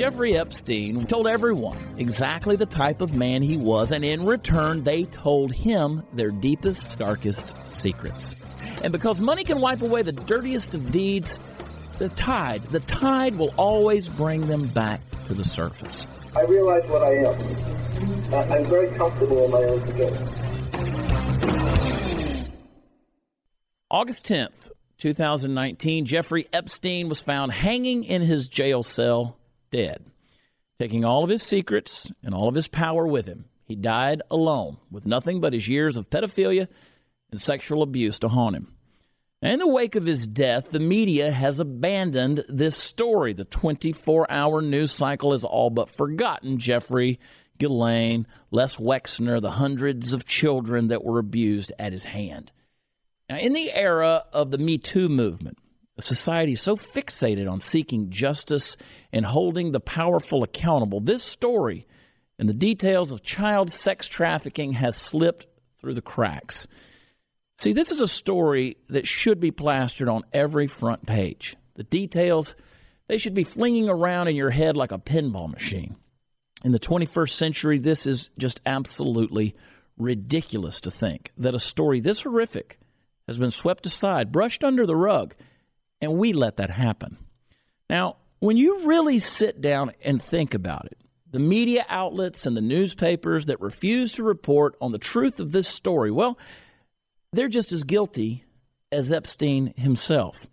Jeffrey Epstein told everyone exactly the type of man he was, and in return, they told him their deepest, darkest secrets. And because money can wipe away the dirtiest of deeds, the tide, the tide will always bring them back to the surface. I realize what I am. I'm very comfortable in my own skin. August 10th, 2019, Jeffrey Epstein was found hanging in his jail cell dead, taking all of his secrets and all of his power with him. He died alone, with nothing but his years of pedophilia and sexual abuse to haunt him. in the wake of his death, the media has abandoned this story. The 24 hour news cycle has all but forgotten Jeffrey Ghislaine, Les Wexner, the hundreds of children that were abused at his hand. Now, in the era of the Me Too movement, a society so fixated on seeking justice and holding the powerful accountable, this story and the details of child sex trafficking has slipped through the cracks. See, this is a story that should be plastered on every front page. The details, they should be flinging around in your head like a pinball machine. In the 21st century, this is just absolutely ridiculous to think that a story this horrific has been swept aside, brushed under the rug, and we let that happen. Now, when you really sit down and think about it, the media outlets and the newspapers that refuse to report on the truth of this story, well, they're just as guilty as Epstein himself.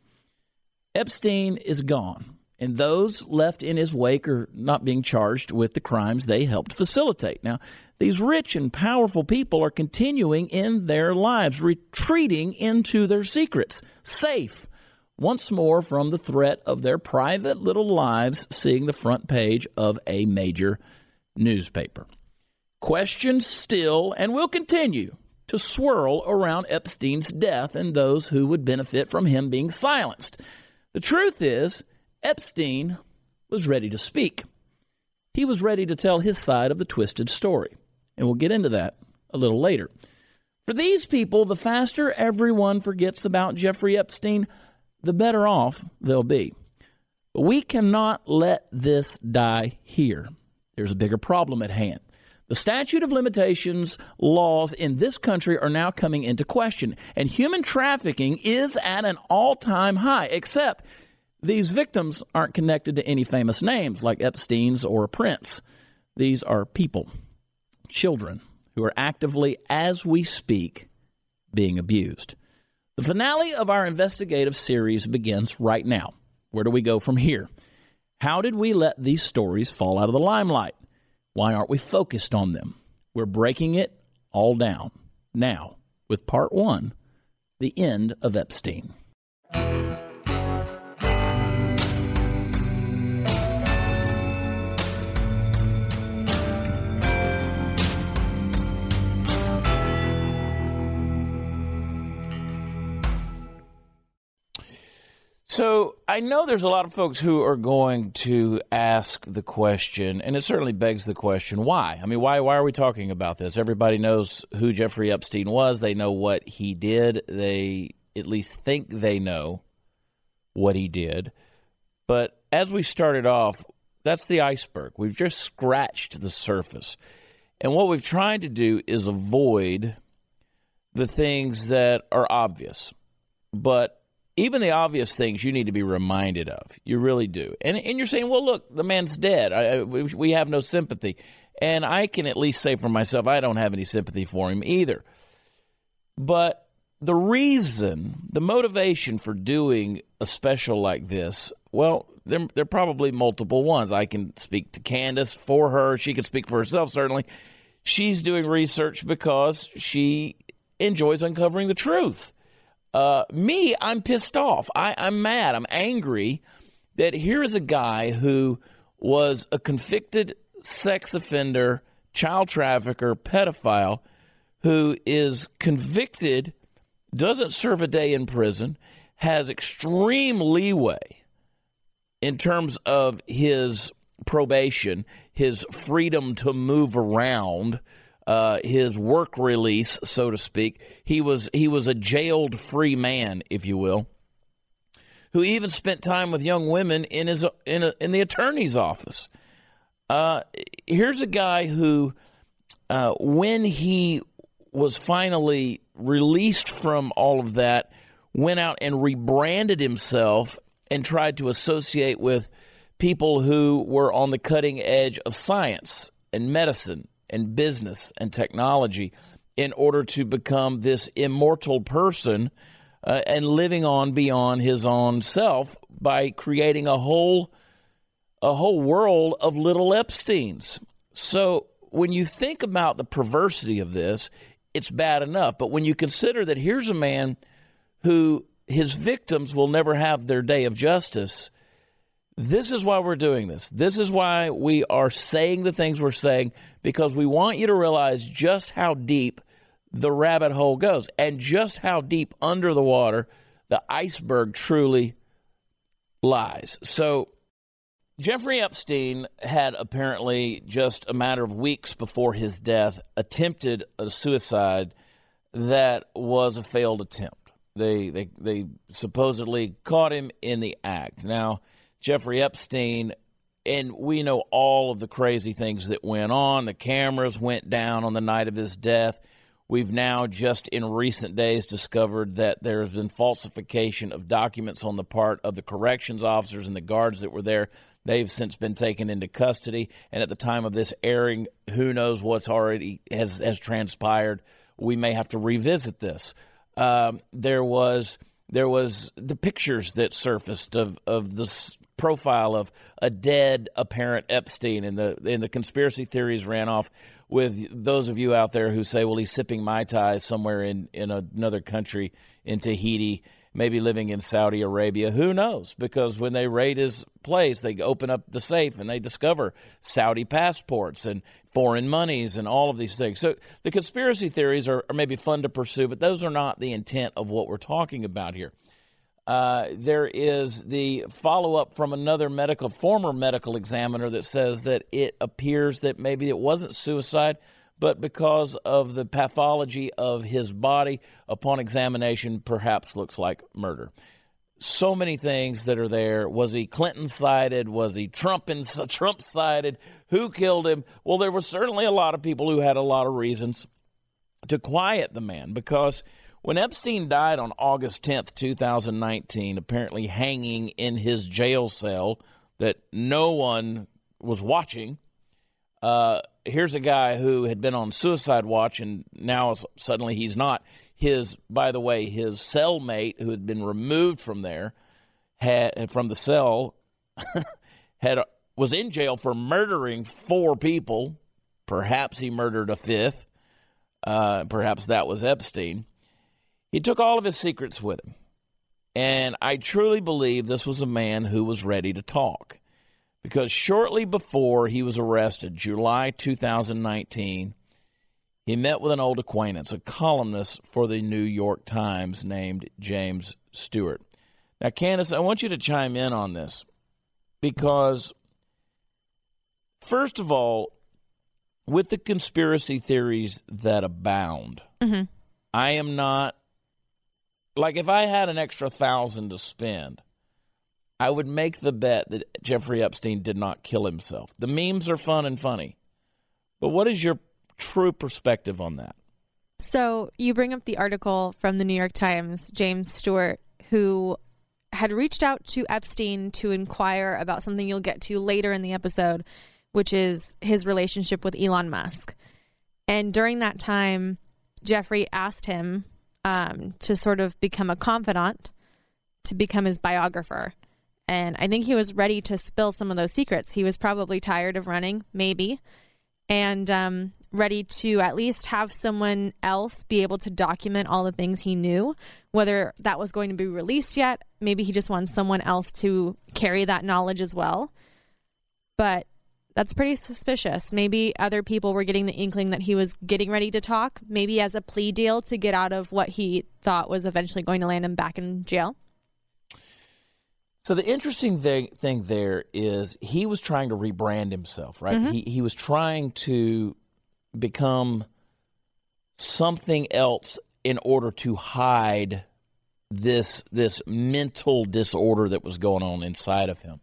Epstein is gone, and those left in his wake are not being charged with the crimes they helped facilitate. Now, these rich and powerful people are continuing in their lives, retreating into their secrets, safe once more from the threat of their private little lives seeing the front page of a major newspaper. Questions still and will continue to swirl around Epstein's death and those who would benefit from him being silenced. The truth is, Epstein was ready to speak. He was ready to tell his side of the twisted story. And we'll get into that a little later. For these people, the faster everyone forgets about Jeffrey Epstein, the better off they'll be. But we cannot let this die here. There's a bigger problem at hand. The statute of limitations laws in this country are now coming into question, and human trafficking is at an all time high, except these victims aren't connected to any famous names like Epstein's or Prince. These are people, children, who are actively, as we speak, being abused. The finale of our investigative series begins right now. Where do we go from here? How did we let these stories fall out of the limelight? Why aren't we focused on them? We're breaking it all down now with part one the end of Epstein. So I know there's a lot of folks who are going to ask the question, and it certainly begs the question: Why? I mean, why? Why are we talking about this? Everybody knows who Jeffrey Epstein was. They know what he did. They at least think they know what he did. But as we started off, that's the iceberg. We've just scratched the surface, and what we've tried to do is avoid the things that are obvious, but even the obvious things you need to be reminded of. You really do. And, and you're saying, well, look, the man's dead. I, we, we have no sympathy. And I can at least say for myself, I don't have any sympathy for him either. But the reason, the motivation for doing a special like this, well, there, there are probably multiple ones. I can speak to Candace for her. She can speak for herself, certainly. She's doing research because she enjoys uncovering the truth. Uh, me, I'm pissed off. I, I'm mad. I'm angry that here is a guy who was a convicted sex offender, child trafficker, pedophile, who is convicted, doesn't serve a day in prison, has extreme leeway in terms of his probation, his freedom to move around uh, his work release, so to speak. He was he was a jailed free man, if you will. who even spent time with young women in his in a, in the attorney's office. Uh, here's a guy who, uh, when he was finally released from all of that, went out and rebranded himself and tried to associate with people who were on the cutting edge of science and medicine and business and technology in order to become this immortal person uh, and living on beyond his own self by creating a whole a whole world of little Epstein's. So when you think about the perversity of this, it's bad enough. But when you consider that here's a man who his victims will never have their day of justice, this is why we're doing this. This is why we are saying the things we're saying because we want you to realize just how deep the rabbit hole goes and just how deep under the water the iceberg truly lies. So, Jeffrey Epstein had apparently just a matter of weeks before his death attempted a suicide that was a failed attempt. They they they supposedly caught him in the act. Now, Jeffrey Epstein and we know all of the crazy things that went on. The cameras went down on the night of his death. We've now just in recent days discovered that there has been falsification of documents on the part of the corrections officers and the guards that were there. They've since been taken into custody, and at the time of this airing, who knows what's already has has transpired. We may have to revisit this. Um, there was there was the pictures that surfaced of of this profile of a dead apparent Epstein, and the and the conspiracy theories ran off with those of you out there who say, well, he's sipping Mai Tais somewhere in, in another country in Tahiti, maybe living in Saudi Arabia. Who knows? Because when they raid his place, they open up the safe and they discover Saudi passports and foreign monies and all of these things. So the conspiracy theories are, are maybe fun to pursue, but those are not the intent of what we're talking about here. Uh, there is the follow up from another medical, former medical examiner that says that it appears that maybe it wasn't suicide, but because of the pathology of his body upon examination, perhaps looks like murder. So many things that are there. Was he Clinton sided? Was he Trump Trump sided? Who killed him? Well, there were certainly a lot of people who had a lot of reasons to quiet the man because when Epstein died on August 10th, 2019, apparently hanging in his jail cell that no one was watching, uh, here's a guy who had been on suicide watch and now suddenly he's not. His, by the way, his cellmate who had been removed from there, had from the cell, had was in jail for murdering four people. Perhaps he murdered a fifth. Uh, perhaps that was Epstein. He took all of his secrets with him. And I truly believe this was a man who was ready to talk. Because shortly before he was arrested, July 2019, he met with an old acquaintance, a columnist for the New York Times named James Stewart. Now, Candace, I want you to chime in on this because, first of all, with the conspiracy theories that abound, mm-hmm. I am not like if I had an extra thousand to spend, I would make the bet that Jeffrey Epstein did not kill himself. The memes are fun and funny. But what is your true perspective on that? So you bring up the article from the New York Times, James Stewart, who had reached out to Epstein to inquire about something you'll get to later in the episode, which is his relationship with Elon Musk. And during that time, Jeffrey asked him um, to sort of become a confidant, to become his biographer. And I think he was ready to spill some of those secrets. He was probably tired of running, maybe, and um, ready to at least have someone else be able to document all the things he knew. Whether that was going to be released yet, maybe he just wants someone else to carry that knowledge as well. But that's pretty suspicious. Maybe other people were getting the inkling that he was getting ready to talk, maybe as a plea deal to get out of what he thought was eventually going to land him back in jail. So the interesting thing, thing there is he was trying to rebrand himself, right? Mm-hmm. He he was trying to become something else in order to hide this this mental disorder that was going on inside of him.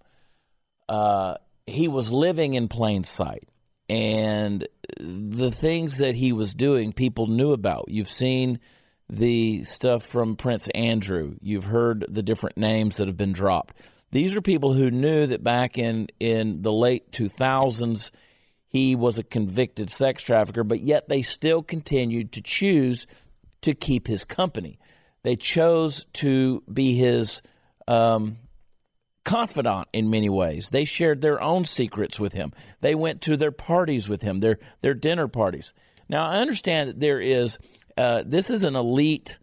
Uh, he was living in plain sight, and the things that he was doing, people knew about. You've seen the stuff from Prince Andrew. You've heard the different names that have been dropped. These are people who knew that back in in the late two thousands he was a convicted sex trafficker, but yet they still continued to choose to keep his company. They chose to be his um, confidant in many ways. They shared their own secrets with him. They went to their parties with him, their their dinner parties. Now I understand that there is uh, this is an elite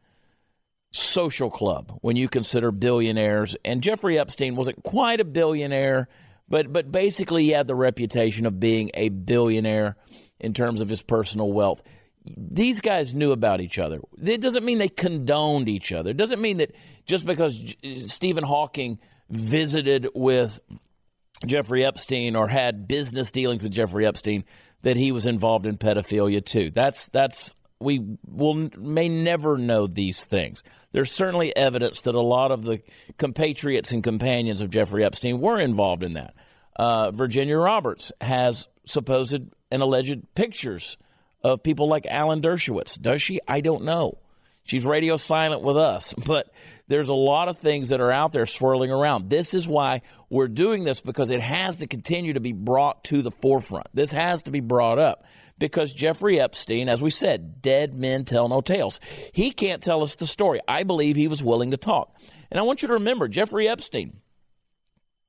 social club when you consider billionaires, and Jeffrey Epstein wasn't quite a billionaire but but basically, he had the reputation of being a billionaire in terms of his personal wealth. These guys knew about each other. It doesn't mean they condoned each other. It doesn't mean that just because Stephen Hawking visited with Jeffrey Epstein or had business dealings with Jeffrey Epstein that he was involved in pedophilia too. That's that's we will may never know these things. There's certainly evidence that a lot of the compatriots and companions of Jeffrey Epstein were involved in that. Uh, Virginia Roberts has supposed and alleged pictures of people like Alan Dershowitz. Does she? I don't know. She's radio silent with us, but there's a lot of things that are out there swirling around. This is why we're doing this because it has to continue to be brought to the forefront. This has to be brought up because Jeffrey Epstein, as we said, dead men tell no tales. He can't tell us the story. I believe he was willing to talk. And I want you to remember Jeffrey Epstein,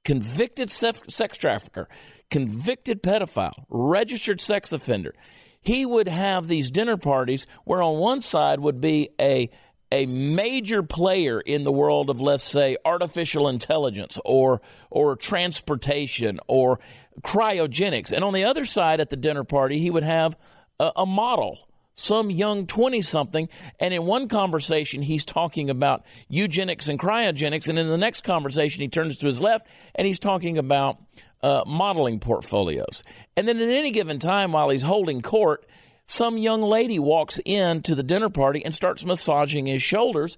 convicted sex trafficker, convicted pedophile, registered sex offender. He would have these dinner parties where on one side would be a a major player in the world of let's say artificial intelligence or or transportation or cryogenics. And on the other side at the dinner party he would have a, a model some young 20 something and in one conversation he's talking about eugenics and cryogenics. And in the next conversation he turns to his left and he's talking about uh, modeling portfolios and then at any given time while he's holding court some young lady walks in to the dinner party and starts massaging his shoulders,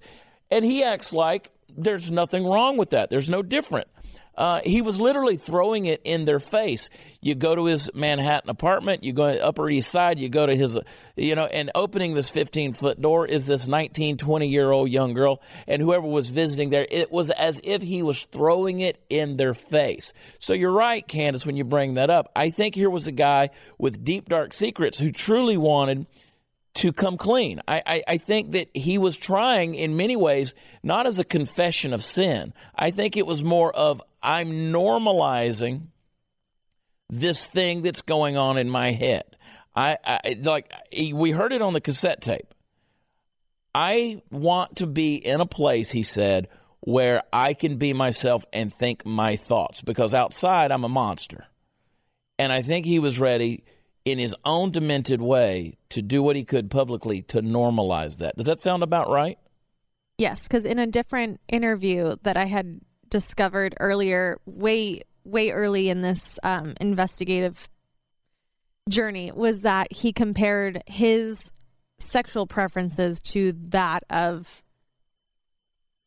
and he acts like there's nothing wrong with that. There's no different. Uh, he was literally throwing it in their face. You go to his Manhattan apartment, you go to Upper East Side, you go to his, you know, and opening this 15 foot door is this 19, 20 year old young girl. And whoever was visiting there, it was as if he was throwing it in their face. So you're right, Candace, when you bring that up. I think here was a guy with deep, dark secrets who truly wanted to come clean. I, I, I, think that he was trying in many ways, not as a confession of sin. I think it was more of, I'm normalizing this thing that's going on in my head. I, I like we heard it on the cassette tape. I want to be in a place, he said, where I can be myself and think my thoughts because outside I'm a monster. And I think he was ready in his own demented way to do what he could publicly to normalize that. Does that sound about right? Yes, because in a different interview that I had discovered earlier, way way early in this um, investigative journey, was that he compared his sexual preferences to that of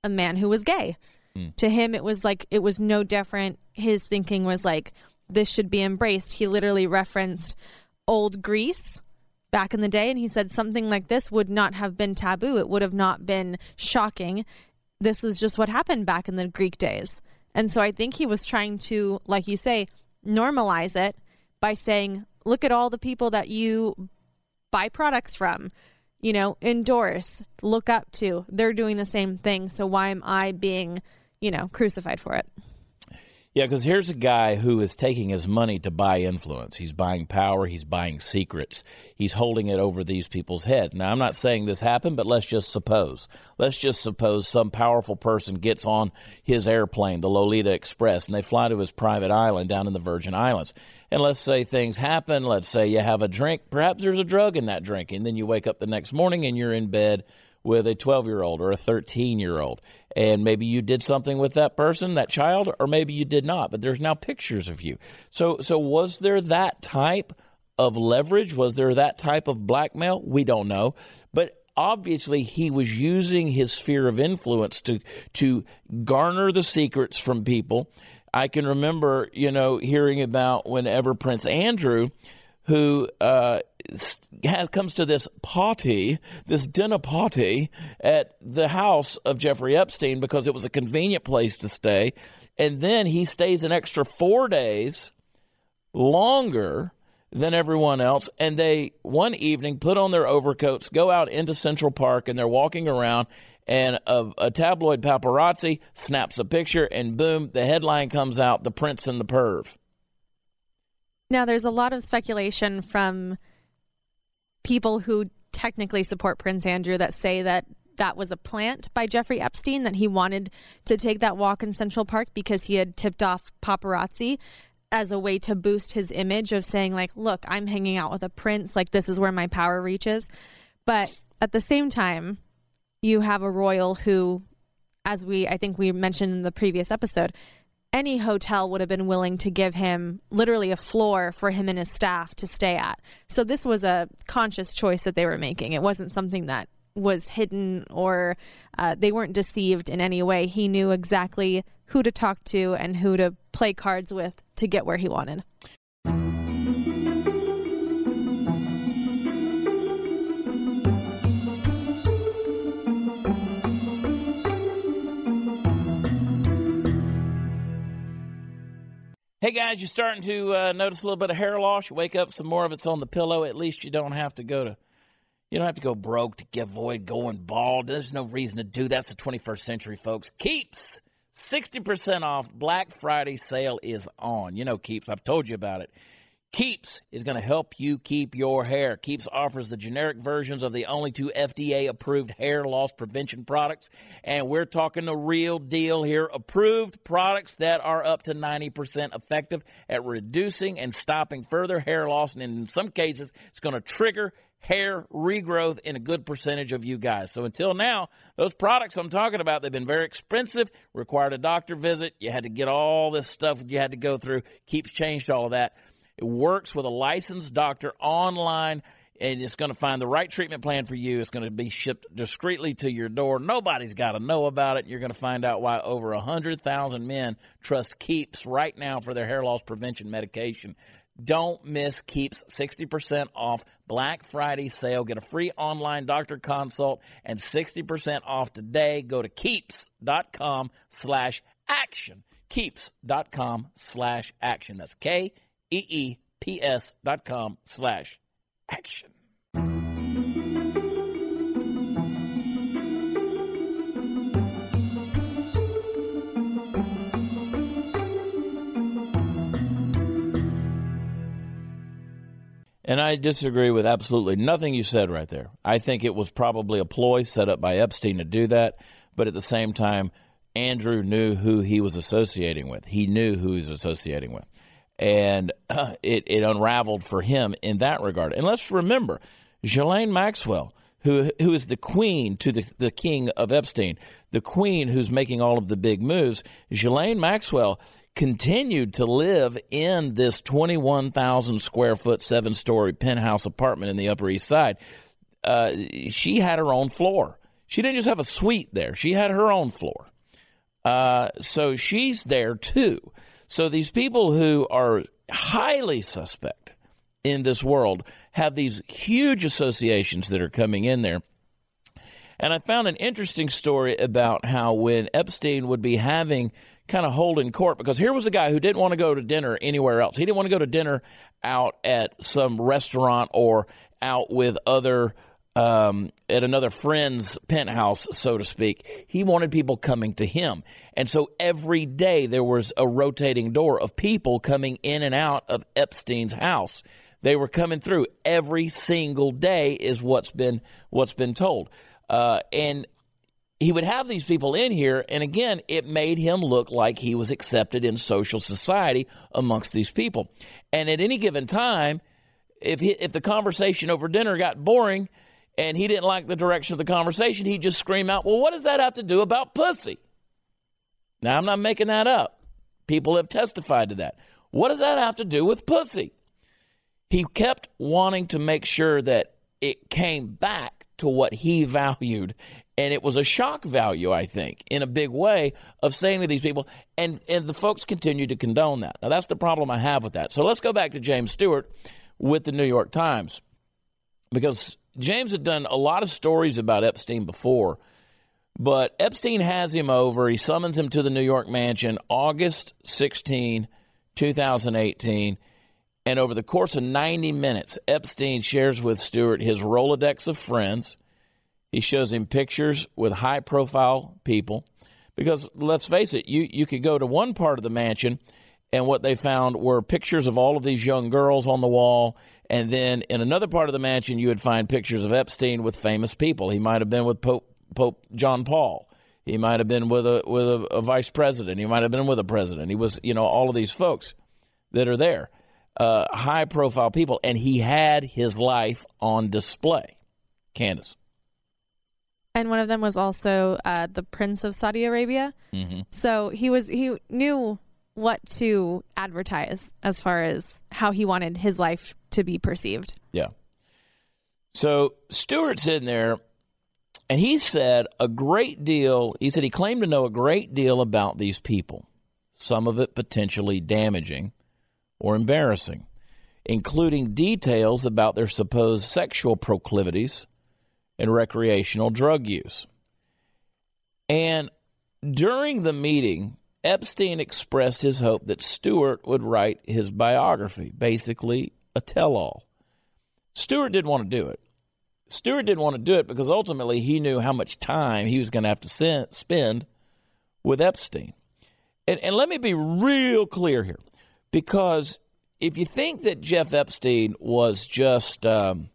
a man who was gay. Mm. To him, it was like it was no different. His thinking was like this should be embraced. He literally referenced old Greece back in the day and he said something like this would not have been taboo. It would have not been shocking. This was just what happened back in the greek days. And so i think he was trying to like you say normalize it by saying look at all the people that you buy products from you know endorse look up to. They're doing the same thing. So why am i being you know crucified for it yeah, because here's a guy who is taking his money to buy influence. He's buying power. He's buying secrets. He's holding it over these people's head. Now, I'm not saying this happened, but let's just suppose. Let's just suppose some powerful person gets on his airplane, the Lolita Express, and they fly to his private island down in the Virgin Islands. And let's say things happen. Let's say you have a drink. Perhaps there's a drug in that drink. And then you wake up the next morning and you're in bed with a 12 year old or a 13 year old. And maybe you did something with that person, that child, or maybe you did not, but there's now pictures of you. So, so was there that type of leverage? Was there that type of blackmail? We don't know. But obviously he was using his sphere of influence to to garner the secrets from people. I can remember, you know, hearing about whenever Prince Andrew, who uh, has, comes to this party, this dinner party at the house of Jeffrey Epstein because it was a convenient place to stay, and then he stays an extra four days longer than everyone else. And they, one evening, put on their overcoats, go out into Central Park, and they're walking around. And a, a tabloid paparazzi snaps a picture, and boom, the headline comes out The Prince and the Perv. Now, there's a lot of speculation from people who technically support Prince Andrew that say that that was a plant by Jeffrey Epstein, that he wanted to take that walk in Central Park because he had tipped off paparazzi as a way to boost his image of saying like look i'm hanging out with a prince like this is where my power reaches. But at the same time you have a royal who as we i think we mentioned in the previous episode any hotel would have been willing to give him literally a floor for him and his staff to stay at. So this was a conscious choice that they were making. It wasn't something that was hidden or uh, they weren't deceived in any way. He knew exactly who to talk to and who to play cards with to get where he wanted. Hey guys, you're starting to uh, notice a little bit of hair loss. You wake up, some more of it's on the pillow. At least you don't have to go to, you don't have to go broke to get, avoid going bald. There's no reason to do that. That's the 21st century, folks. Keeps 60% off Black Friday sale is on. You know, Keeps, I've told you about it. Keeps is going to help you keep your hair. Keeps offers the generic versions of the only two FDA approved hair loss prevention products. And we're talking the real deal here. Approved products that are up to 90% effective at reducing and stopping further hair loss. And in some cases, it's going to trigger hair regrowth in a good percentage of you guys. So until now, those products I'm talking about, they've been very expensive, required a doctor visit. You had to get all this stuff you had to go through. Keeps changed all of that. It works with a licensed doctor online and it's going to find the right treatment plan for you. It's going to be shipped discreetly to your door. Nobody's got to know about it. You're going to find out why over 100,000 men trust Keeps right now for their hair loss prevention medication. Don't miss Keeps 60% off Black Friday sale. Get a free online doctor consult and 60% off today. Go to keeps.com slash action. Keeps.com slash action. That's K E E P S dot com slash action. And I disagree with absolutely nothing you said right there. I think it was probably a ploy set up by Epstein to do that. But at the same time, Andrew knew who he was associating with. He knew who he was associating with. And uh, it, it unraveled for him in that regard. And let's remember, Ghislaine Maxwell, who, who is the queen to the, the king of Epstein, the queen who's making all of the big moves, Ghislaine Maxwell continued to live in this 21,000 square foot, seven story penthouse apartment in the Upper East Side. Uh, she had her own floor. She didn't just have a suite there, she had her own floor. Uh, so she's there too. So these people who are highly suspect in this world have these huge associations that are coming in there. And I found an interesting story about how when Epstein would be having kind of holding court because here was a guy who didn't want to go to dinner anywhere else. He didn't want to go to dinner out at some restaurant or out with other um, at another friend's penthouse, so to speak. He wanted people coming to him. And so every day there was a rotating door of people coming in and out of Epstein's house. They were coming through every single day, is what's been what's been told. Uh, and he would have these people in here, and again, it made him look like he was accepted in social society amongst these people. And at any given time, if he, if the conversation over dinner got boring and he didn't like the direction of the conversation, he'd just scream out, "Well, what does that have to do about pussy?" Now, I'm not making that up. People have testified to that. What does that have to do with pussy? He kept wanting to make sure that it came back to what he valued. And it was a shock value, I think, in a big way of saying to these people, and, and the folks continue to condone that. Now, that's the problem I have with that. So let's go back to James Stewart with the New York Times, because James had done a lot of stories about Epstein before, but Epstein has him over. He summons him to the New York mansion August 16, 2018. And over the course of 90 minutes, Epstein shares with Stewart his Rolodex of friends. He shows him pictures with high profile people. Because let's face it, you, you could go to one part of the mansion, and what they found were pictures of all of these young girls on the wall. And then in another part of the mansion, you would find pictures of Epstein with famous people. He might have been with Pope, Pope John Paul. He might have been with a with a, a vice president. He might have been with a president. He was, you know, all of these folks that are there uh, high profile people, and he had his life on display. Candace. And one of them was also uh, the Prince of Saudi Arabia. Mm-hmm. So he was he knew what to advertise as far as how he wanted his life to be perceived. Yeah. So Stewart's in there, and he said a great deal. He said he claimed to know a great deal about these people, some of it potentially damaging or embarrassing, including details about their supposed sexual proclivities and recreational drug use. And during the meeting, Epstein expressed his hope that Stewart would write his biography, basically a tell all. Stewart didn't want to do it. Stewart didn't want to do it because ultimately he knew how much time he was going to have to send, spend with Epstein. And, and let me be real clear here because if you think that Jeff Epstein was just um,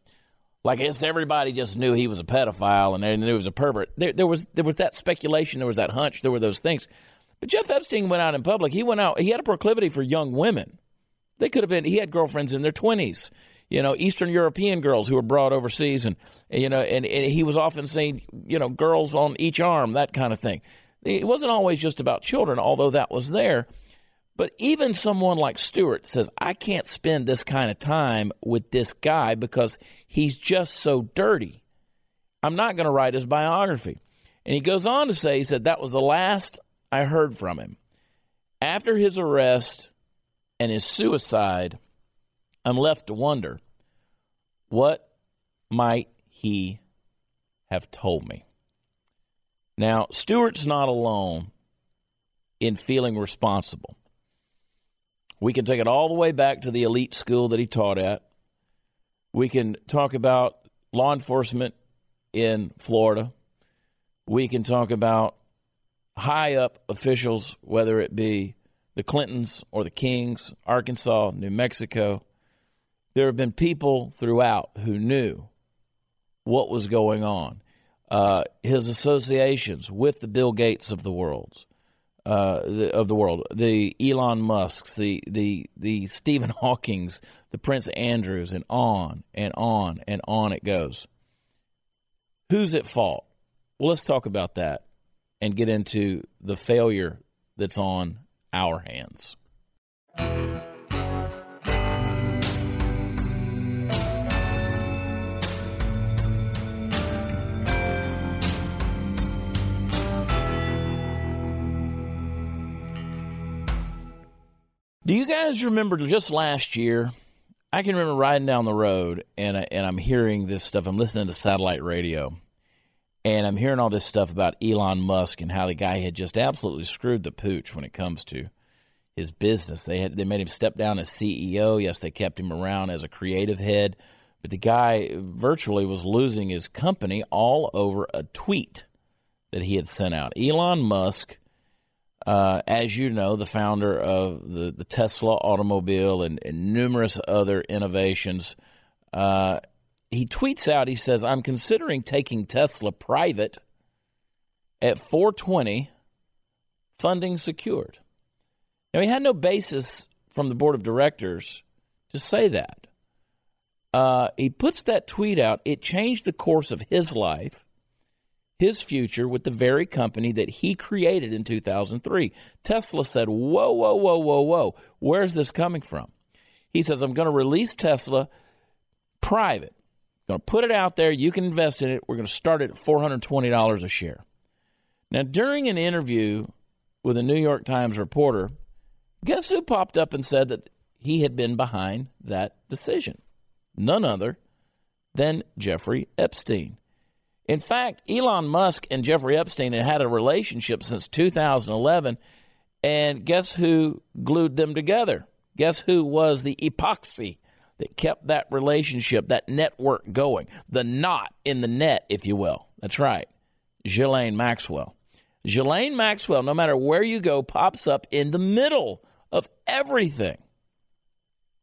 like everybody just knew he was a pedophile and they knew he was a pervert, there, there was there was that speculation, there was that hunch, there were those things. But Jeff Epstein went out in public. He went out. He had a proclivity for young women. They could have been. He had girlfriends in their twenties. You know, Eastern European girls who were brought overseas, and you know, and, and he was often seeing you know girls on each arm, that kind of thing. It wasn't always just about children, although that was there. But even someone like Stewart says, I can't spend this kind of time with this guy because he's just so dirty. I'm not going to write his biography. And he goes on to say, he said, that was the last I heard from him. After his arrest and his suicide, I'm left to wonder what might he have told me? Now, Stewart's not alone in feeling responsible. We can take it all the way back to the elite school that he taught at. We can talk about law enforcement in Florida. We can talk about high up officials, whether it be the Clintons or the Kings, Arkansas, New Mexico. There have been people throughout who knew what was going on. Uh, his associations with the Bill Gates of the world, uh, the, of the world, the Elon Musk's, the the the Stephen Hawking's, the Prince Andrews, and on and on and on it goes. Who's at fault? Well, let's talk about that and get into the failure that's on our hands. Do you guys remember just last year? I can remember riding down the road and I, and I'm hearing this stuff. I'm listening to satellite radio, and I'm hearing all this stuff about Elon Musk and how the guy had just absolutely screwed the pooch when it comes to his business. They had they made him step down as CEO. Yes, they kept him around as a creative head, but the guy virtually was losing his company all over a tweet that he had sent out. Elon Musk uh, as you know, the founder of the, the Tesla automobile and, and numerous other innovations, uh, he tweets out, he says, I'm considering taking Tesla private at 420, funding secured. Now, he had no basis from the board of directors to say that. Uh, he puts that tweet out. It changed the course of his life his future with the very company that he created in 2003. Tesla said, Whoa, whoa, whoa, whoa, whoa. Where's this coming from? He says, I'm going to release Tesla private Going to put it out there. You can invest in it. We're going to start it at $420 a share. Now, during an interview with a New York Times reporter, guess who popped up and said that he had been behind that decision? None other than Jeffrey Epstein. In fact, Elon Musk and Jeffrey Epstein had had a relationship since 2011, and guess who glued them together? Guess who was the epoxy that kept that relationship, that network going? The knot in the net, if you will. That's right. Ghislaine Maxwell. Ghislaine Maxwell, no matter where you go, pops up in the middle of everything.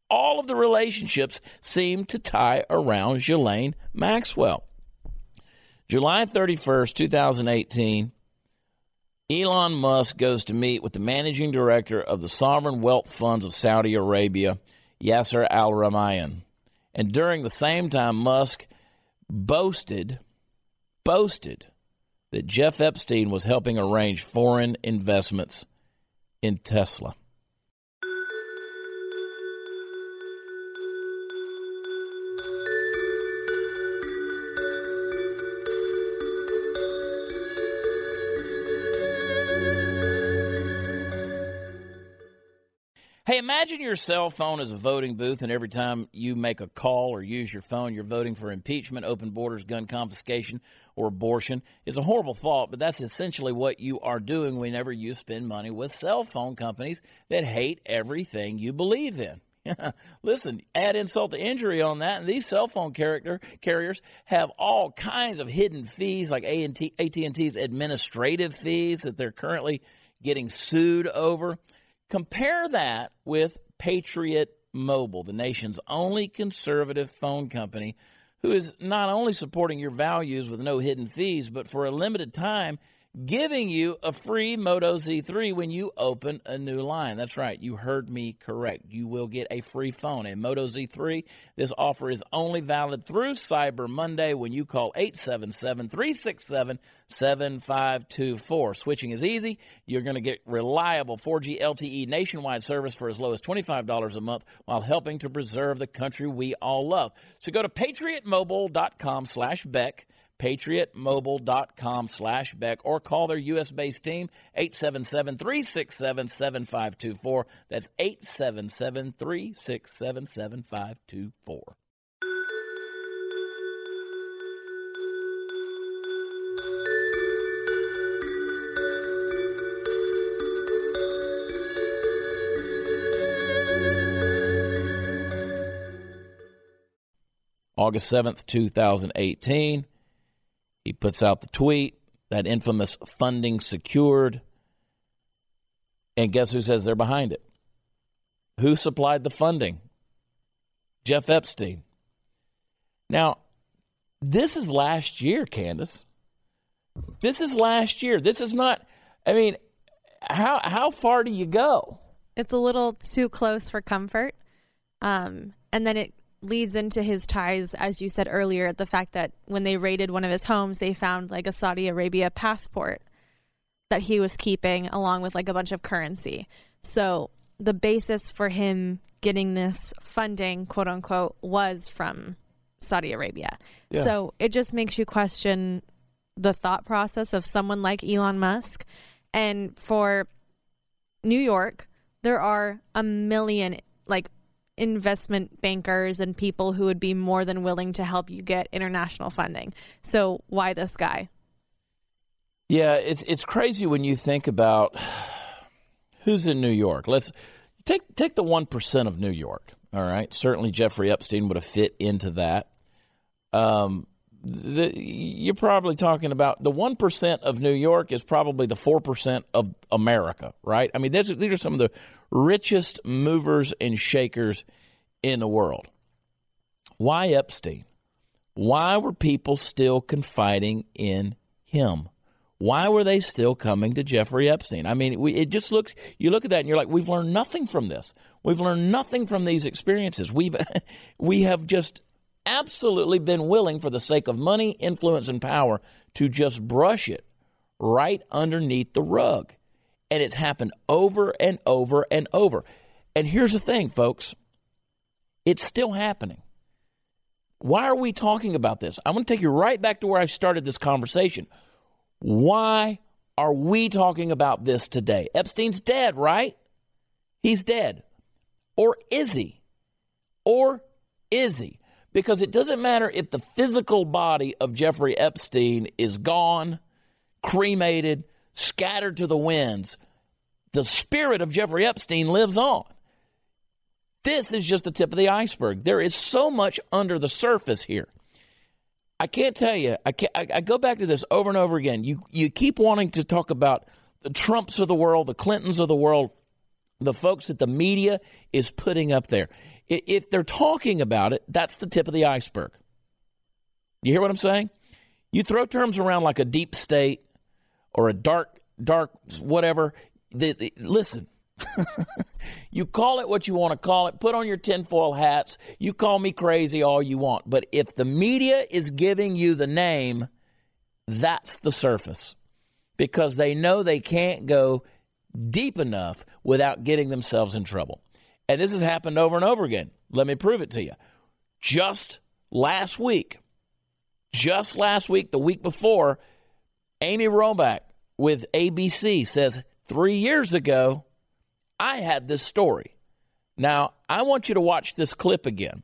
All of the relationships seem to tie around Ghislaine Maxwell. July 31st, 2018, Elon Musk goes to meet with the managing director of the sovereign wealth funds of Saudi Arabia, Yasser al Rumayyan. And during the same time, Musk boasted, boasted that Jeff Epstein was helping arrange foreign investments in Tesla. Hey, imagine your cell phone as a voting booth, and every time you make a call or use your phone, you're voting for impeachment, open borders, gun confiscation, or abortion. It's a horrible thought, but that's essentially what you are doing whenever you spend money with cell phone companies that hate everything you believe in. Listen, add insult to injury on that, and these cell phone character carriers have all kinds of hidden fees, like AT&T, AT&T's administrative fees that they're currently getting sued over. Compare that with Patriot Mobile, the nation's only conservative phone company, who is not only supporting your values with no hidden fees, but for a limited time, giving you a free Moto Z3 when you open a new line. That's right, you heard me correct. You will get a free phone, a Moto Z3. This offer is only valid through Cyber Monday when you call 877 367 7524. Switching is easy. You're going to get reliable 4G LTE nationwide service for as low as $25 a month while helping to preserve the country we all love. So go to patriotmobile.com slash Beck patriotmobile.com slash Beck or call their U.S.-based team, 877-367-7524. That's 877-367-7524. August 7th, 2018. He puts out the tweet, that infamous funding secured. And guess who says they're behind it? Who supplied the funding? Jeff Epstein. Now, this is last year, Candace. This is last year. This is not, I mean, how, how far do you go? It's a little too close for comfort. Um, and then it leads into his ties, as you said earlier, the fact that when they raided one of his homes, they found like a Saudi Arabia passport that he was keeping along with like a bunch of currency. So the basis for him getting this funding, quote unquote, was from Saudi Arabia. Yeah. So it just makes you question the thought process of someone like Elon Musk. And for New York, there are a million, like investment bankers and people who would be more than willing to help you get international funding. So why this guy? Yeah, it's it's crazy when you think about who's in New York. Let's take take the one percent of New York. All right, certainly Jeffrey Epstein would have fit into that. Um, the, you're probably talking about the one percent of New York is probably the four percent of America, right? I mean, these are some of the richest movers and shakers in the world. Why Epstein? Why were people still confiding in him? Why were they still coming to Jeffrey Epstein? I mean, we, it just looks, you look at that and you're like, we've learned nothing from this. We've learned nothing from these experiences. We've, we have just absolutely been willing, for the sake of money, influence, and power, to just brush it right underneath the rug. And it's happened over and over and over. And here's the thing, folks it's still happening. Why are we talking about this? I'm going to take you right back to where I started this conversation. Why are we talking about this today? Epstein's dead, right? He's dead. Or is he? Or is he? Because it doesn't matter if the physical body of Jeffrey Epstein is gone, cremated, scattered to the winds. The spirit of Jeffrey Epstein lives on. This is just the tip of the iceberg. There is so much under the surface here. I can't tell you. I, can't, I, I, go back to this over and over again. You you keep wanting to talk about the Trumps of the world, the Clintons of the world, the folks that the media is putting up there. If they're talking about it, that's the tip of the iceberg. You hear what I'm saying? You throw terms around like a deep state or a dark dark whatever. The, the, listen, you call it what you want to call it. Put on your tinfoil hats. You call me crazy all you want. But if the media is giving you the name, that's the surface because they know they can't go deep enough without getting themselves in trouble. And this has happened over and over again. Let me prove it to you. Just last week, just last week, the week before, Amy Robach with ABC says three years ago, I had this story. Now, I want you to watch this clip again.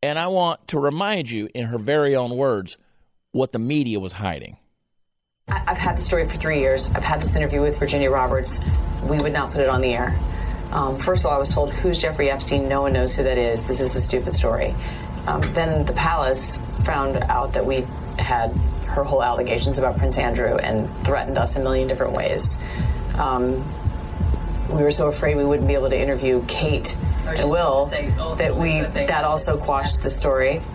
And I want to remind you, in her very own words, what the media was hiding. I've had the story for three years. I've had this interview with Virginia Roberts. We would not put it on the air. Um, first of all, I was told, Who's Jeffrey Epstein? No one knows who that is. This is a stupid story. Um, then the palace found out that we had her whole allegations about Prince Andrew and threatened us a million different ways. Um, we were so afraid we wouldn't be able to interview Kate and Will that we that also quashed the story.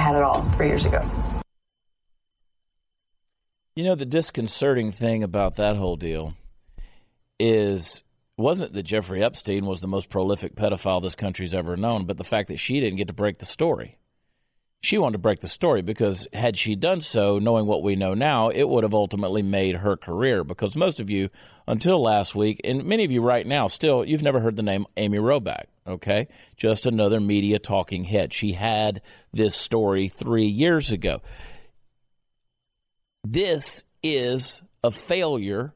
had it all three years ago. You know the disconcerting thing about that whole deal is wasn't that Jeffrey Epstein was the most prolific pedophile this country's ever known, but the fact that she didn't get to break the story she wanted to break the story because had she done so, knowing what we know now, it would have ultimately made her career. Because most of you, until last week, and many of you right now, still, you've never heard the name Amy Robach, okay? Just another media talking head. She had this story three years ago. This is a failure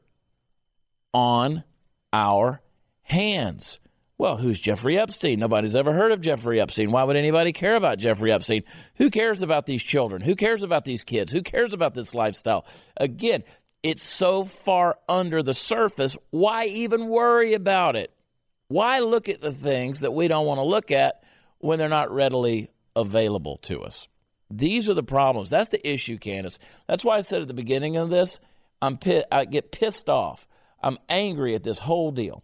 on our hands. Well, who's Jeffrey Epstein? Nobody's ever heard of Jeffrey Epstein. Why would anybody care about Jeffrey Epstein? Who cares about these children? Who cares about these kids? Who cares about this lifestyle? Again, it's so far under the surface. Why even worry about it? Why look at the things that we don't want to look at when they're not readily available to us? These are the problems. That's the issue, Candace. That's why I said at the beginning of this, I'm I get pissed off. I'm angry at this whole deal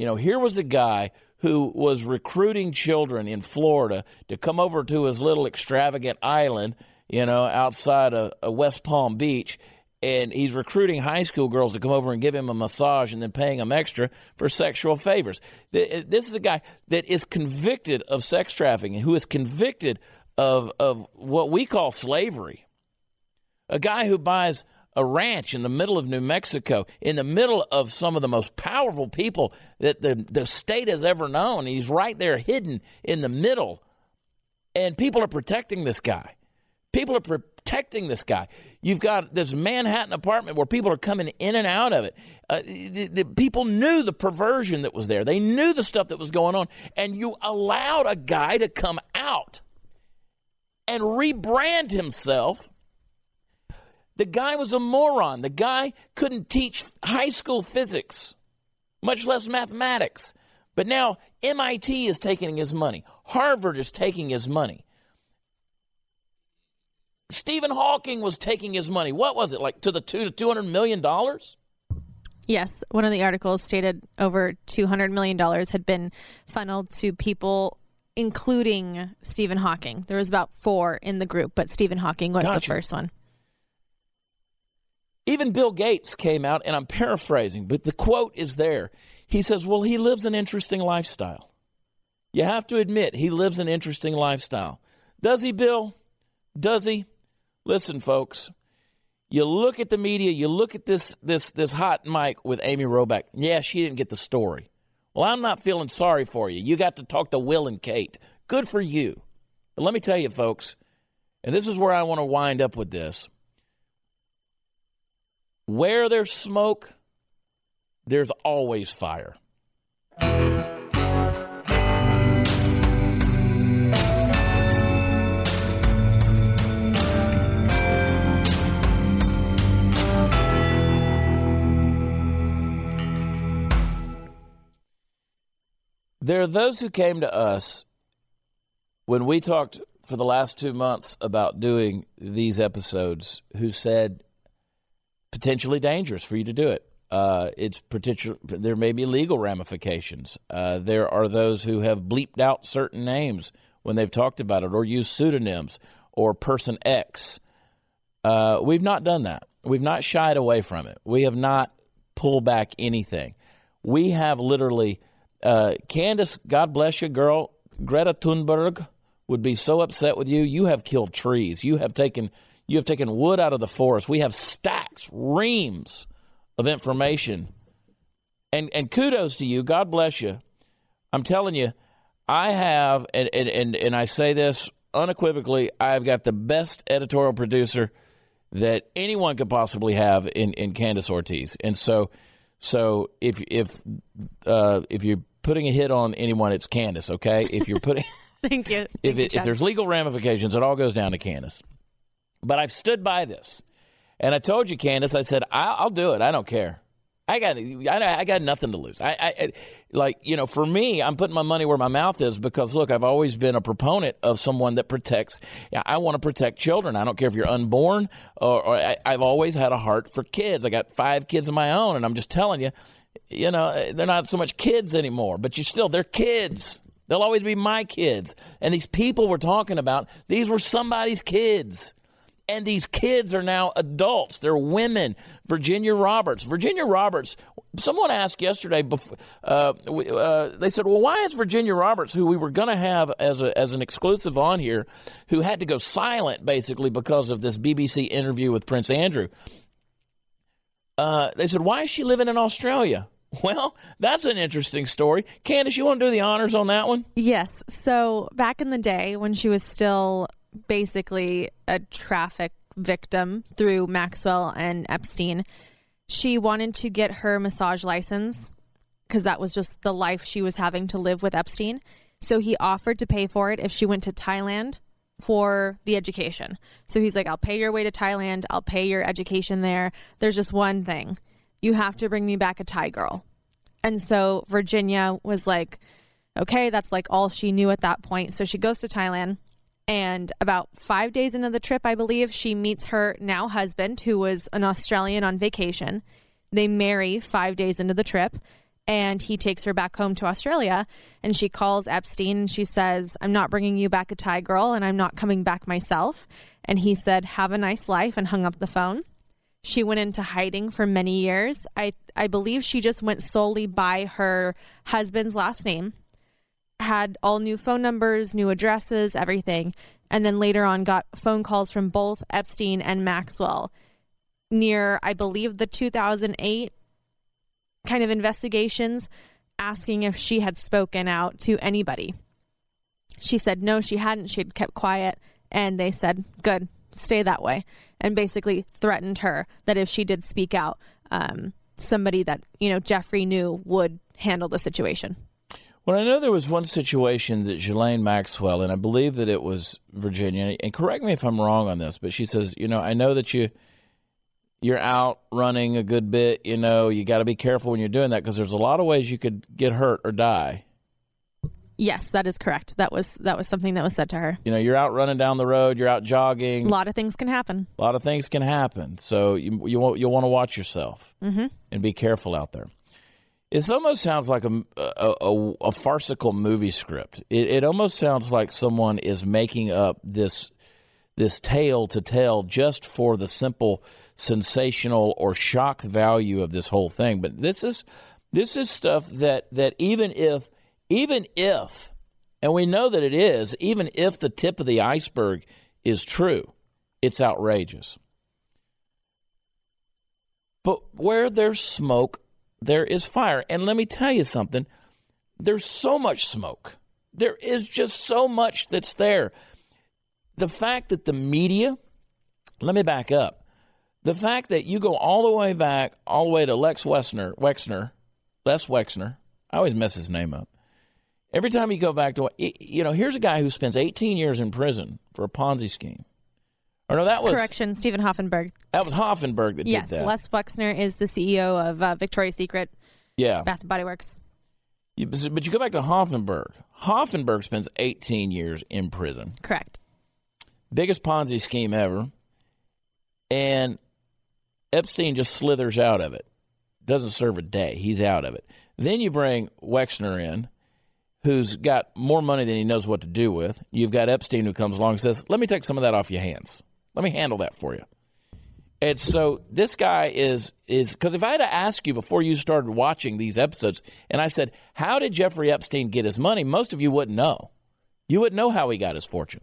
you know, here was a guy who was recruiting children in Florida to come over to his little extravagant island, you know, outside of, of West Palm Beach and he's recruiting high school girls to come over and give him a massage and then paying them extra for sexual favors. This is a guy that is convicted of sex trafficking, who is convicted of, of what we call slavery. A guy who buys a ranch in the middle of New Mexico, in the middle of some of the most powerful people that the, the state has ever known. He's right there hidden in the middle. And people are protecting this guy. People are protecting this guy. You've got this Manhattan apartment where people are coming in and out of it. Uh, the, the people knew the perversion that was there, they knew the stuff that was going on. And you allowed a guy to come out and rebrand himself the guy was a moron. The guy couldn't teach high school physics. much less mathematics. But now MIT is taking his money, Harvard is taking his money. Stephen Hawking was taking his money. What was it like to the two to two hundred million dollars? Yes, one of the articles stated over two hundred million dollars had been funneled to people, including Stephen Hawking. There was about four in the group, but Stephen Hawking was Gotcha. the first one. Even Bill Gates came out, and I'm paraphrasing, but the quote is there. He says, Well, he lives an interesting lifestyle. You have to admit, he lives an interesting lifestyle. Does he, Bill? Does he? Listen, folks. You look at the media, you look at this this this hot mic with Amy Robach. Yeah, she didn't get the story. Well, I'm not feeling sorry for you. You got to talk to Will and Kate. Good for you. But let me tell you, folks, and this is where I want to wind up with this. Where there's smoke, there's always fire. There are those who came to us when we talked for the last two months about doing these episodes who said potentially dangerous for you to do it. Uh, it's potential. There may be legal ramifications. Uh, there are those who have bleeped out certain names when they've talked about it, or used pseudonyms, or person X. Uh, we've not done that. We've not shied away from it. We have not pulled back anything. We have literally, uh, Candace, God bless you, girl. Greta Thunberg would be so upset with you. You have killed trees. You have taken you have taken wood out of the forest. We have stacks, reams of information. And and kudos to you. God bless you. I'm telling you, I have and and and, and I say this unequivocally, I've got the best editorial producer that anyone could possibly have in, in Candace Ortiz. And so so if if uh, if you're putting a hit on anyone, it's Candace, okay? If you're putting Thank you. if, Thank you, if there's legal ramifications, it all goes down to Candace. But I've stood by this, and I told you, Candace, I said I'll, I'll do it. I don't care. I got I, I got nothing to lose. I, I, I like you know for me, I'm putting my money where my mouth is because look, I've always been a proponent of someone that protects. I want to protect children. I don't care if you're unborn or, or I, I've always had a heart for kids. I got five kids of my own, and I'm just telling you, you know, they're not so much kids anymore, but you still they're kids. They'll always be my kids. And these people we're talking about, these were somebody's kids. And these kids are now adults. They're women. Virginia Roberts. Virginia Roberts. Someone asked yesterday. Before, uh, uh, they said, "Well, why is Virginia Roberts, who we were going to have as a, as an exclusive on here, who had to go silent basically because of this BBC interview with Prince Andrew?" Uh, they said, "Why is she living in Australia?" Well, that's an interesting story. Candace, you want to do the honors on that one? Yes. So back in the day when she was still basically a traffic victim through Maxwell and Epstein, she wanted to get her massage license because that was just the life she was having to live with Epstein. So he offered to pay for it if she went to Thailand for the education. So he's like, I'll pay your way to Thailand, I'll pay your education there. There's just one thing you have to bring me back a Thai girl. And so Virginia was like, okay, that's like all she knew at that point. So she goes to Thailand. And about five days into the trip, I believe, she meets her now husband, who was an Australian on vacation. They marry five days into the trip, and he takes her back home to Australia. And she calls Epstein she says, I'm not bringing you back a Thai girl, and I'm not coming back myself. And he said, Have a nice life, and hung up the phone. She went into hiding for many years. I, I believe she just went solely by her husband's last name had all new phone numbers, new addresses, everything. And then later on got phone calls from both Epstein and Maxwell near, I believe, the 2008 kind of investigations asking if she had spoken out to anybody. She said no, she hadn't. She had kept quiet. And they said, good, stay that way. And basically threatened her that if she did speak out, um, somebody that, you know, Jeffrey knew would handle the situation. Well, I know there was one situation that Ghislaine Maxwell, and I believe that it was Virginia, and correct me if I'm wrong on this, but she says, you know, I know that you you're out running a good bit, you know, you got to be careful when you're doing that because there's a lot of ways you could get hurt or die. Yes, that is correct. That was that was something that was said to her. You know, you're out running down the road, you're out jogging. A lot of things can happen. A lot of things can happen. So you you want you'll want to watch yourself Mm-hmm. and be careful out there. It almost sounds like a, a, a, a farcical movie script. It, it almost sounds like someone is making up this this tale to tell just for the simple sensational or shock value of this whole thing. But this is this is stuff that that even if even if and we know that it is, even if the tip of the iceberg is true, it's outrageous. But where there's smoke, there is fire. And let me tell you something there's so much smoke. There is just so much that's there. The fact that the media, let me back up. The fact that you go all the way back, all the way to Lex Wexner, Wexner, Les Wexner, I always mess his name up. Every time you go back to, you know, here's a guy who spends 18 years in prison for a Ponzi scheme. Or no, that was Correction, Steven Hoffenberg. That was Hoffenberg that yes, did that. Les Wexner is the CEO of uh, Victoria's Secret, yeah, Bath and Body Works. You- but you go back to Hoffenberg. Hoffenberg spends 18 years in prison. Correct. Biggest Ponzi scheme ever. And Epstein just slithers out of it. Doesn't serve a day. He's out of it. Then you bring Wexner in, who's got more money than he knows what to do with. You've got Epstein who comes along and says, Let me take some of that off your hands. Let me handle that for you. And so this guy is is because if I had to ask you before you started watching these episodes, and I said, "How did Jeffrey Epstein get his money?" Most of you wouldn't know. You wouldn't know how he got his fortune.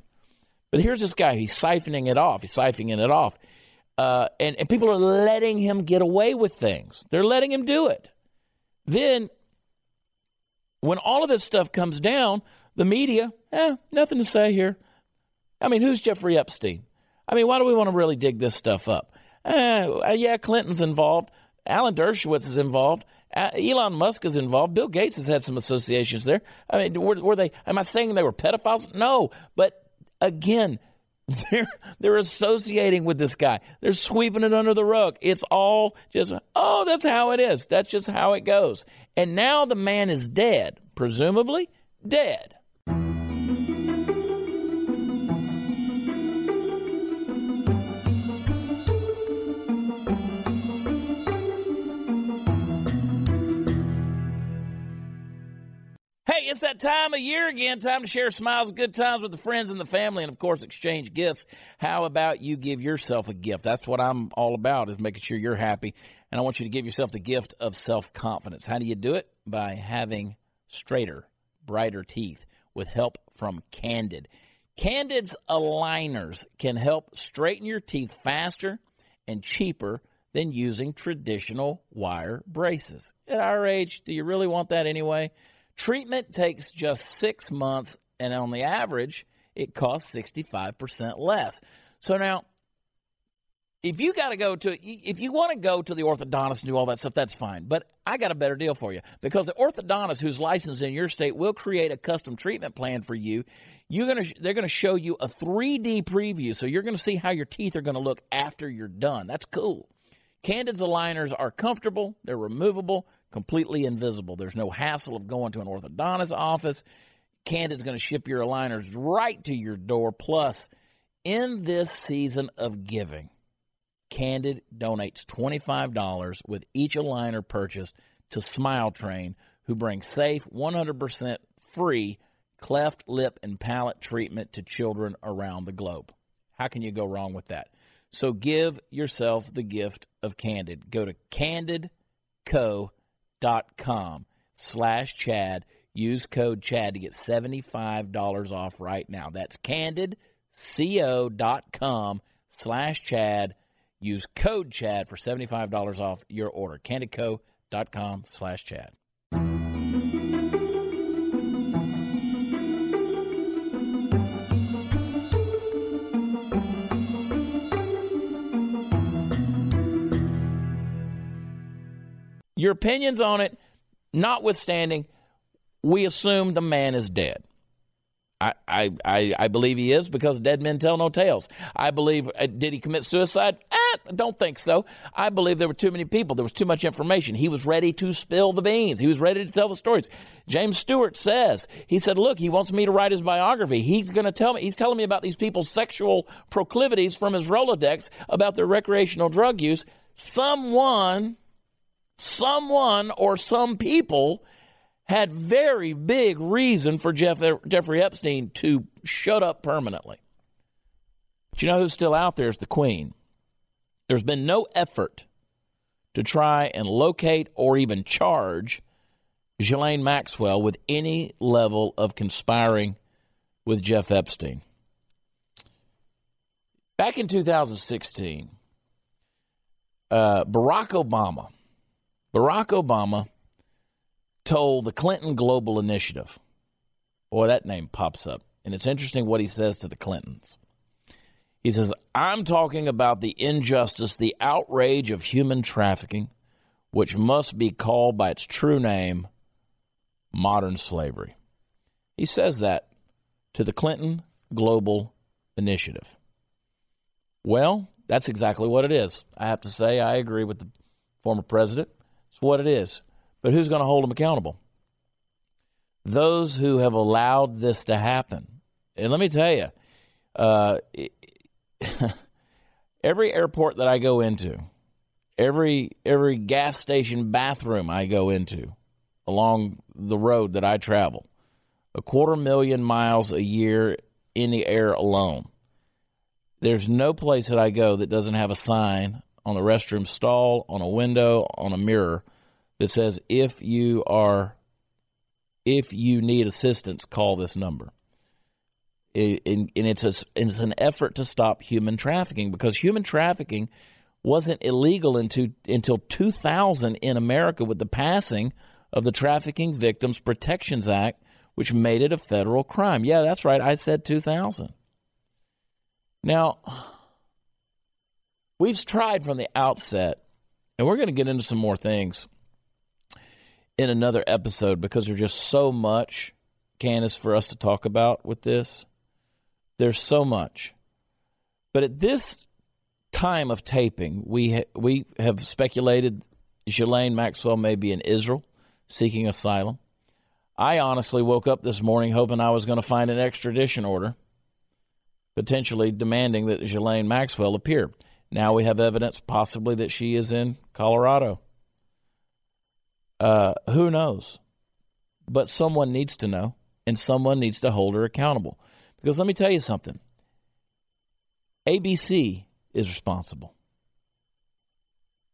But here's this guy; he's siphoning it off. He's siphoning it off, uh, and and people are letting him get away with things. They're letting him do it. Then, when all of this stuff comes down, the media, eh, nothing to say here. I mean, who's Jeffrey Epstein? I mean, why do we want to really dig this stuff up? Uh, yeah, Clinton's involved. Alan Dershowitz is involved. Elon Musk is involved. Bill Gates has had some associations there. I mean, were, were they? Am I saying they were pedophiles? No, but again, they're they're associating with this guy. They're sweeping it under the rug. It's all just oh, that's how it is. That's just how it goes. And now the man is dead, presumably dead. Hey, it's that time of year again. Time to share smiles, and good times with the friends and the family, and of course, exchange gifts. How about you give yourself a gift? That's what I'm all about, is making sure you're happy. And I want you to give yourself the gift of self confidence. How do you do it? By having straighter, brighter teeth with help from Candid. Candid's aligners can help straighten your teeth faster and cheaper than using traditional wire braces. At our age, do you really want that anyway? Treatment takes just six months, and on the average, it costs 65% less. So now, if you got to go to, if you want to go to the orthodontist and do all that stuff, that's fine. But I got a better deal for you because the orthodontist who's licensed in your state will create a custom treatment plan for you. You're gonna, they're to show you a 3D preview, so you're to see how your teeth are to look after you're done. That's cool. Candid's aligners are comfortable, they're removable, completely invisible. There's no hassle of going to an orthodontist office. Candid's going to ship your aligners right to your door. Plus, in this season of giving, Candid donates $25 with each aligner purchased to Smile Train, who brings safe, 100% free cleft lip and palate treatment to children around the globe. How can you go wrong with that? So give yourself the gift of Candid. Go to candidco.com slash Chad. Use code Chad to get $75 off right now. That's candidco.com slash Chad. Use code Chad for $75 off your order. candidco.com slash Chad. Your opinions on it, notwithstanding, we assume the man is dead. I, I, I, believe he is because dead men tell no tales. I believe, uh, did he commit suicide? I don't think so. I believe there were too many people. There was too much information. He was ready to spill the beans. He was ready to tell the stories. James Stewart says, he said, look, he wants me to write his biography. He's going to tell me, he's telling me about these people's sexual proclivities from his Rolodex about their recreational drug use. Someone, someone or some people had very big reason for Jeff, Jeffrey Epstein to shut up permanently. But you know who's still out there is the Queen. There's been no effort to try and locate or even charge Ghislaine Maxwell with any level of conspiring with Jeff Epstein. Back in 2016, uh, Barack Obama, Barack Obama told the Clinton Global Initiative. Boy, that name pops up. And it's interesting what he says to the Clintons. He says, I'm talking about the injustice, the outrage of human trafficking, which must be called by its true name modern slavery. He says that to the Clinton Global Initiative. Well, that's exactly what it is. I have to say, I agree with the former president. It's what it is. But who's going to hold them accountable? Those who have allowed this to happen. And let me tell you, uh, every airport that I go into, every every gas station bathroom I go into along the road that I travel, a quarter million miles a year in the air alone. There's no place that I go that doesn't have a sign on the restroom stall, on a window, on a mirror that says if you are if you need assistance, call this number. and it's a, it's an effort to stop human trafficking because human trafficking wasn't illegal into, until 2000 in America with the passing of the Trafficking Victims Protections Act, which made it a federal crime. Yeah, that's right. I said 2000. Now, we've tried from the outset, and we're going to get into some more things in another episode because there's just so much, Candace, for us to talk about with this. There's so much. But at this time of taping, we ha- we have speculated Ghislaine Maxwell may be in Israel seeking asylum. I honestly woke up this morning hoping I was going to find an extradition order, potentially demanding that Ghislaine Maxwell appear. Now we have evidence possibly that she is in Colorado. Uh, who knows? But someone needs to know, and someone needs to hold her accountable. Because let me tell you something ABC is responsible,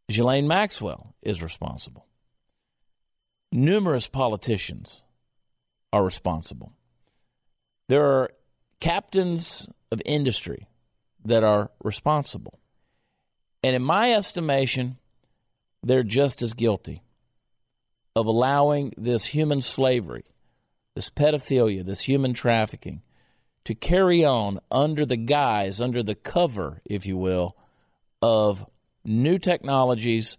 Ghislaine Maxwell is responsible, numerous politicians are responsible. There are captains of industry that are responsible. And in my estimation, they're just as guilty of allowing this human slavery, this pedophilia, this human trafficking to carry on under the guise, under the cover, if you will, of new technologies,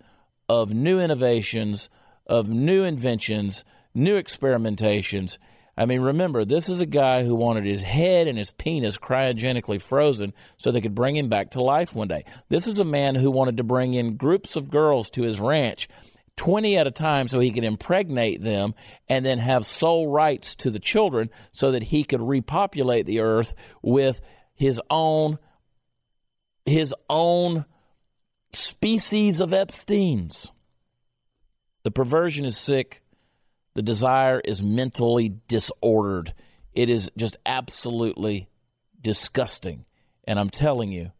of new innovations, of new inventions, new experimentations. I mean, remember, this is a guy who wanted his head and his penis cryogenically frozen so they could bring him back to life one day. This is a man who wanted to bring in groups of girls to his ranch 20 at a time so he could impregnate them and then have sole rights to the children so that he could repopulate the earth with his own his own species of Epstein's. The perversion is sick. The desire is mentally disordered. It is just absolutely disgusting. And I'm telling you,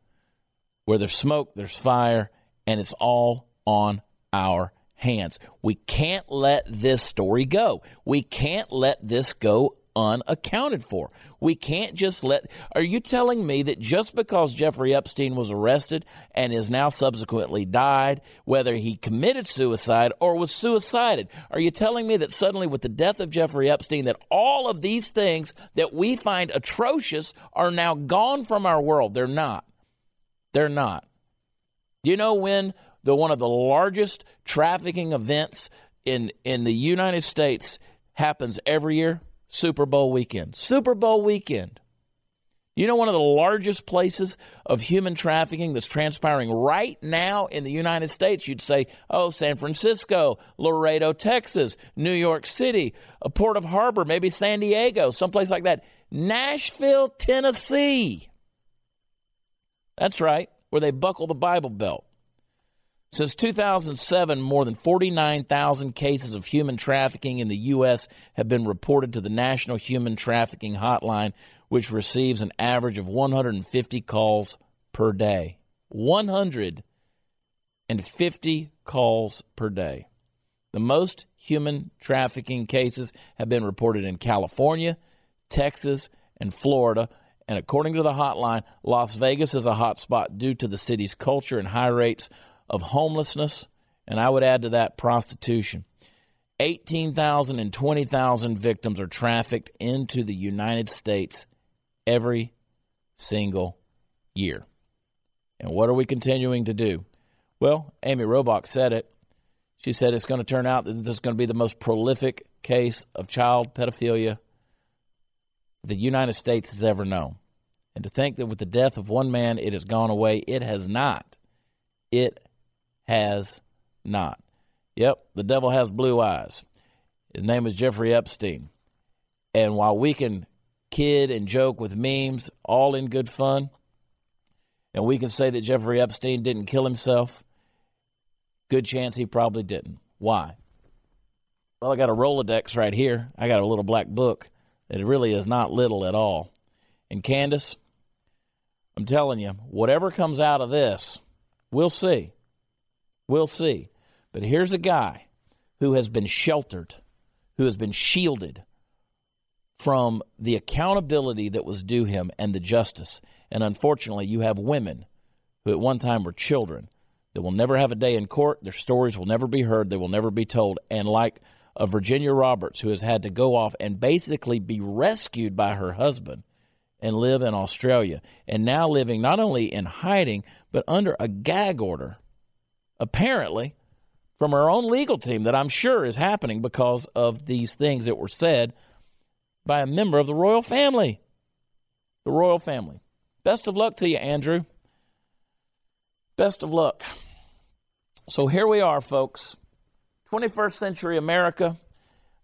where there's smoke, there's fire, and it's all on our hands. We can't let this story go. We can't let this go unaccounted for. We can't just let. Are you telling me that just because Jeffrey Epstein was arrested and is now subsequently died, whether he committed suicide or was suicided, are you telling me that suddenly with the death of Jeffrey Epstein, that all of these things that we find atrocious are now gone from our world? They're not. They're not. Do you know when the one of the largest trafficking events in in the United States happens every year? Super Bowl weekend. Super Bowl weekend. You know, one of the largest places of human trafficking that's transpiring right now in the United States, you'd say, oh, San Francisco, Laredo, Texas, New York City, a Port of Harbor, maybe San Diego, someplace like that. Nashville, Tennessee. That's right, where they buckle the Bible Belt. Since 2007, more than 49,000 cases of human trafficking in the U.S. have been reported to the National Human Trafficking Hotline, which receives an average of 150 calls per day. 150 calls per day. The most human trafficking cases have been reported in California, Texas, and Florida. And according to the hotline, Las Vegas is a hotspot due to the city's culture and high rates of homelessness, and I would add to that prostitution. 18,000 and 20,000 victims are trafficked into the United States every single year. And what are we continuing to do? Well, Amy Robach said it. She said it's going to turn out that this is going to be the most prolific case of child pedophilia the United States has ever known. And to think that with the death of one man, it has gone away, it has not. It has not. Yep, the devil has blue eyes. His name is Jeffrey Epstein. And while we can kid and joke with memes, all in good fun, and we can say that Jeffrey Epstein didn't kill himself, good chance he probably didn't. Why? Well, I got a Rolodex right here. I got a little black book that really is not little at all. And Candace, I'm telling you, whatever comes out of this, we'll see. We'll see. But here's a guy who has been sheltered, who has been shielded from the accountability that was due him and the justice. And unfortunately, you have women who at one time were children that will never have a day in court. Their stories will never be heard, they will never be told. And like a Virginia Roberts, who has had to go off and basically be rescued by her husband and live in Australia, and now living not only in hiding, but under a gag order apparently, from our own legal team that I'm sure is happening because of these things that were said by a member of the royal family. The royal family. Best of luck to you, Andrew. Best of luck. So here we are, folks. 21st century America.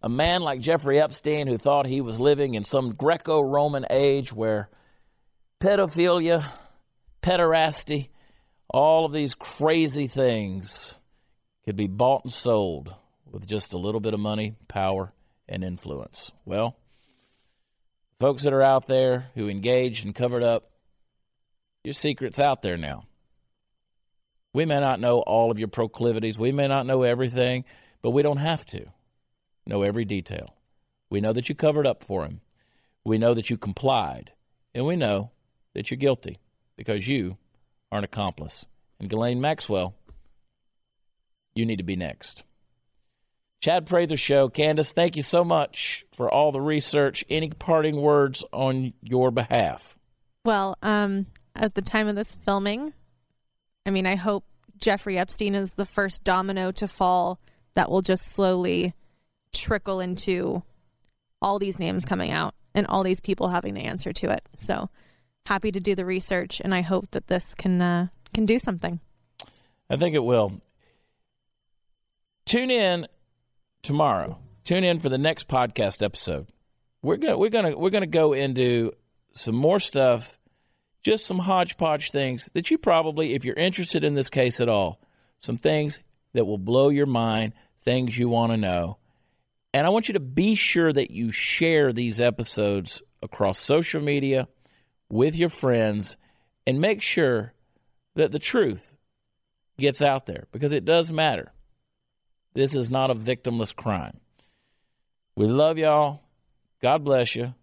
A man like Jeffrey Epstein who thought he was living in some Greco Roman age where pedophilia, pederasty, all of these crazy things could be bought and sold with just a little bit of money, power, and influence. Well, folks that are out there who engaged and covered up, your secret's out there now. We may not know all of your proclivities, we may not know everything, but we don't have to know every detail. We know that you covered up for him. We know that you complied. And we know that you're guilty because you are an accomplice. And Ghislaine Maxwell, you need to be next. Chad Prather Show. Candace, thank you so much for all the research. Any parting words on your behalf? Well, um, at the time of this filming, I mean, I hope Jeffrey Epstein is the first domino to fall that will just slowly trickle into all these names coming out and all these people having to answer to it. So happy to do the research, and I hope that this can uh, can do something. I think it will. Tune in tomorrow. Tune in for the next podcast episode. We're gonna we're gonna we're gonna go into some more stuff, just some hodgepodge things that you probably, if you're interested in this case at all, some things that will blow your mind, things you want to know. And I want you to be sure that you share these episodes across social media with your friends and make sure that the truth gets out there because it does matter. This is not a victimless crime. We love y'all. God bless you.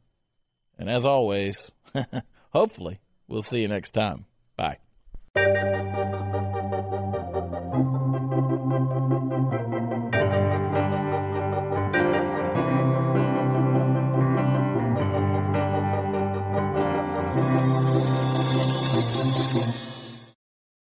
And as always, hopefully, we'll see you next time. Bye.